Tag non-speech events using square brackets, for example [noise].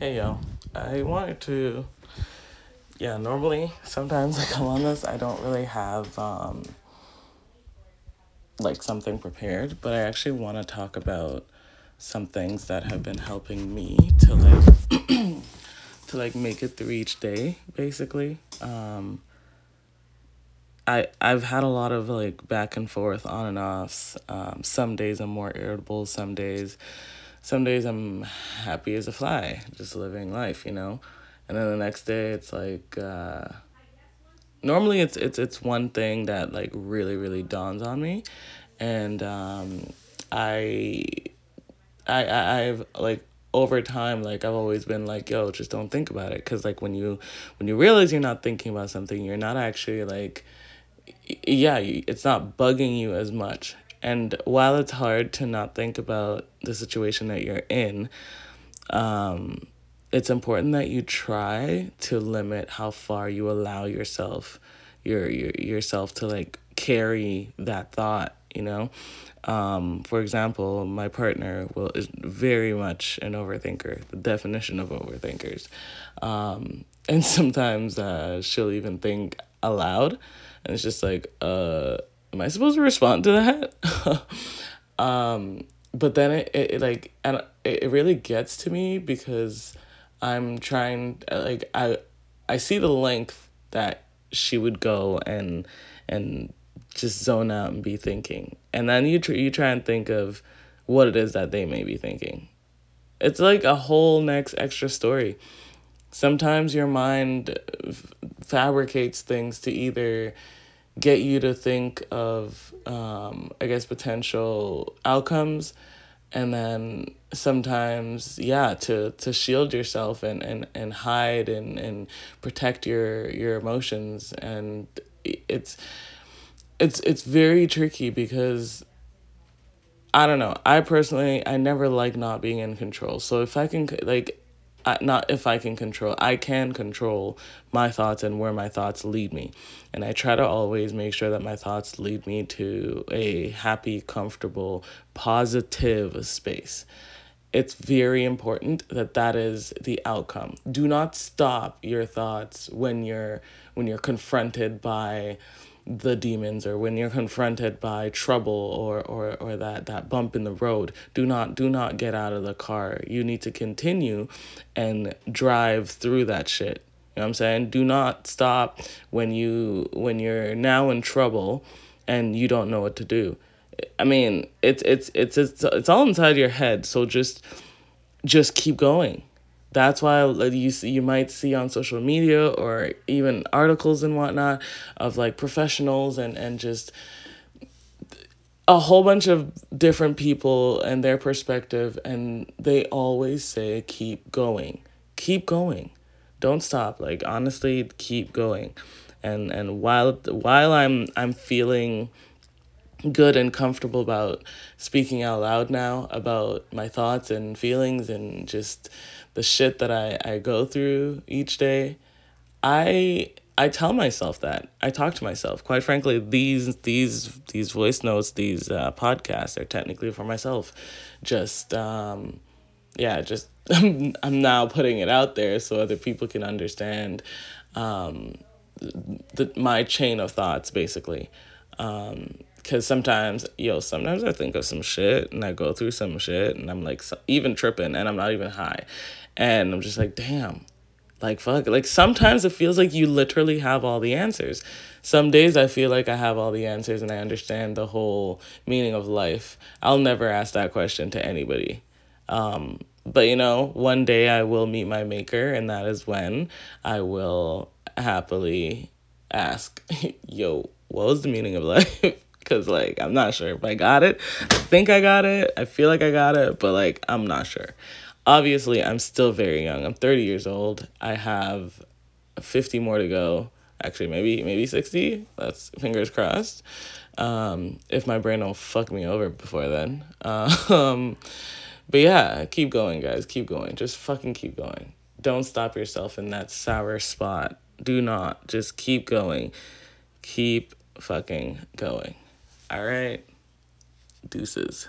Hey yo, I wanted to. Yeah, normally sometimes [laughs] I come on this, I don't really have um, like something prepared, but I actually want to talk about some things that have been helping me to like [clears throat] to like make it through each day, basically. Um, I I've had a lot of like back and forth, on and offs. Um, some days I'm more irritable. Some days some days I'm happy as a fly, just living life, you know? And then the next day it's like uh normally it's it's it's one thing that like really really dawns on me and um I I I I've like over time like I've always been like yo just don't think about it cuz like when you when you realize you're not thinking about something you're not actually like yeah it's not bugging you as much and while it's hard to not think about the situation that you're in, um, it's important that you try to limit how far you allow yourself your, your yourself to like carry that thought you know? Um, for example my partner will is very much an overthinker the definition of overthinkers. Um, and [laughs] sometimes uh, she'll even think aloud. And it's just like uh am I supposed to respond to that? [laughs] um, but then it, it, it like and it really gets to me because I'm trying like I I see the length that she would go and and just zone out and be thinking. And then you tr- you try and think of what it is that they may be thinking. It's like a whole next extra story. Sometimes your mind f- fabricates things to either get you to think of um, i guess potential outcomes and then sometimes yeah to to shield yourself and and, and hide and and protect your your emotions and it's it's it's very tricky because I don't know. I personally I never like not being in control. So if I can like I, not if I can control, I can control my thoughts and where my thoughts lead me. And I try to always make sure that my thoughts lead me to a happy, comfortable, positive space. It's very important that that is the outcome. Do not stop your thoughts when you're when you're confronted by the demons or when you're confronted by trouble or, or, or that, that bump in the road do not do not get out of the car. You need to continue and drive through that shit. You know what i'm saying? Do not stop when you when you're now in trouble and you don't know what to do. I mean it's it's it's it's, it's all inside your head. So just just keep going that's why you you might see on social media or even articles and whatnot of like professionals and and just a whole bunch of different people and their perspective and they always say keep going. Keep going. Don't stop. Like honestly keep going. And and while while i'm i'm feeling good and comfortable about speaking out loud now about my thoughts and feelings and just the shit that I, I go through each day, I I tell myself that. I talk to myself. Quite frankly, these these these voice notes, these uh, podcasts are technically for myself. Just um, yeah, just I'm, [laughs] I'm now putting it out there so other people can understand um, the, my chain of thoughts basically. Um, Cause sometimes, yo, sometimes I think of some shit and I go through some shit and I'm like, so, even tripping and I'm not even high. And I'm just like, damn, like, fuck. Like, sometimes it feels like you literally have all the answers. Some days I feel like I have all the answers and I understand the whole meaning of life. I'll never ask that question to anybody. Um, but, you know, one day I will meet my maker, and that is when I will happily ask, [laughs] yo, what was the meaning of life? Because like I'm not sure if I got it. I think I got it. I feel like I got it, but like I'm not sure. Obviously, I'm still very young. I'm 30 years old. I have 50 more to go. Actually, maybe maybe 60. That's fingers crossed. Um, if my brain don't fuck me over before then. [laughs] Um, but yeah, keep going, guys. Keep going. Just fucking keep going. Don't stop yourself in that sour spot. Do not. Just keep going. Keep fucking going. All right. Deuces.